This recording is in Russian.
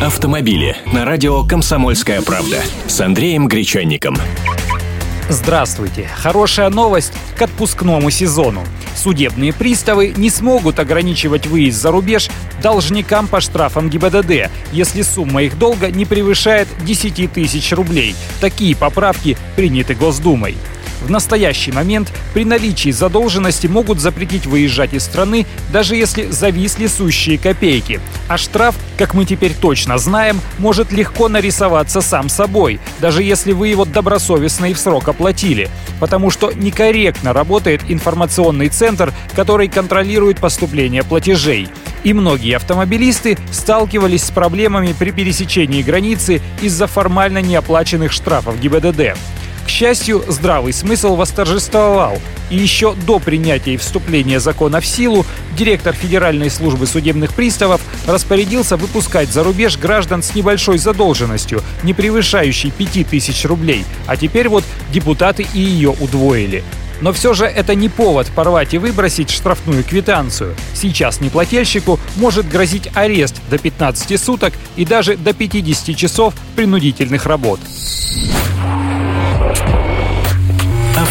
Автомобили на радио «Комсомольская правда» с Андреем Гречанником. Здравствуйте! Хорошая новость к отпускному сезону. Судебные приставы не смогут ограничивать выезд за рубеж должникам по штрафам ГИБДД, если сумма их долга не превышает 10 тысяч рублей. Такие поправки приняты Госдумой. В настоящий момент при наличии задолженности могут запретить выезжать из страны, даже если зависли сущие копейки. А штраф, как мы теперь точно знаем, может легко нарисоваться сам собой, даже если вы его добросовестно и в срок оплатили. Потому что некорректно работает информационный центр, который контролирует поступление платежей. И многие автомобилисты сталкивались с проблемами при пересечении границы из-за формально неоплаченных штрафов ГИБДД. К счастью, здравый смысл восторжествовал. И еще до принятия и вступления закона в силу директор Федеральной службы судебных приставов распорядился выпускать за рубеж граждан с небольшой задолженностью, не превышающей 5000 рублей. А теперь вот депутаты и ее удвоили. Но все же это не повод порвать и выбросить штрафную квитанцию. Сейчас неплательщику может грозить арест до 15 суток и даже до 50 часов принудительных работ.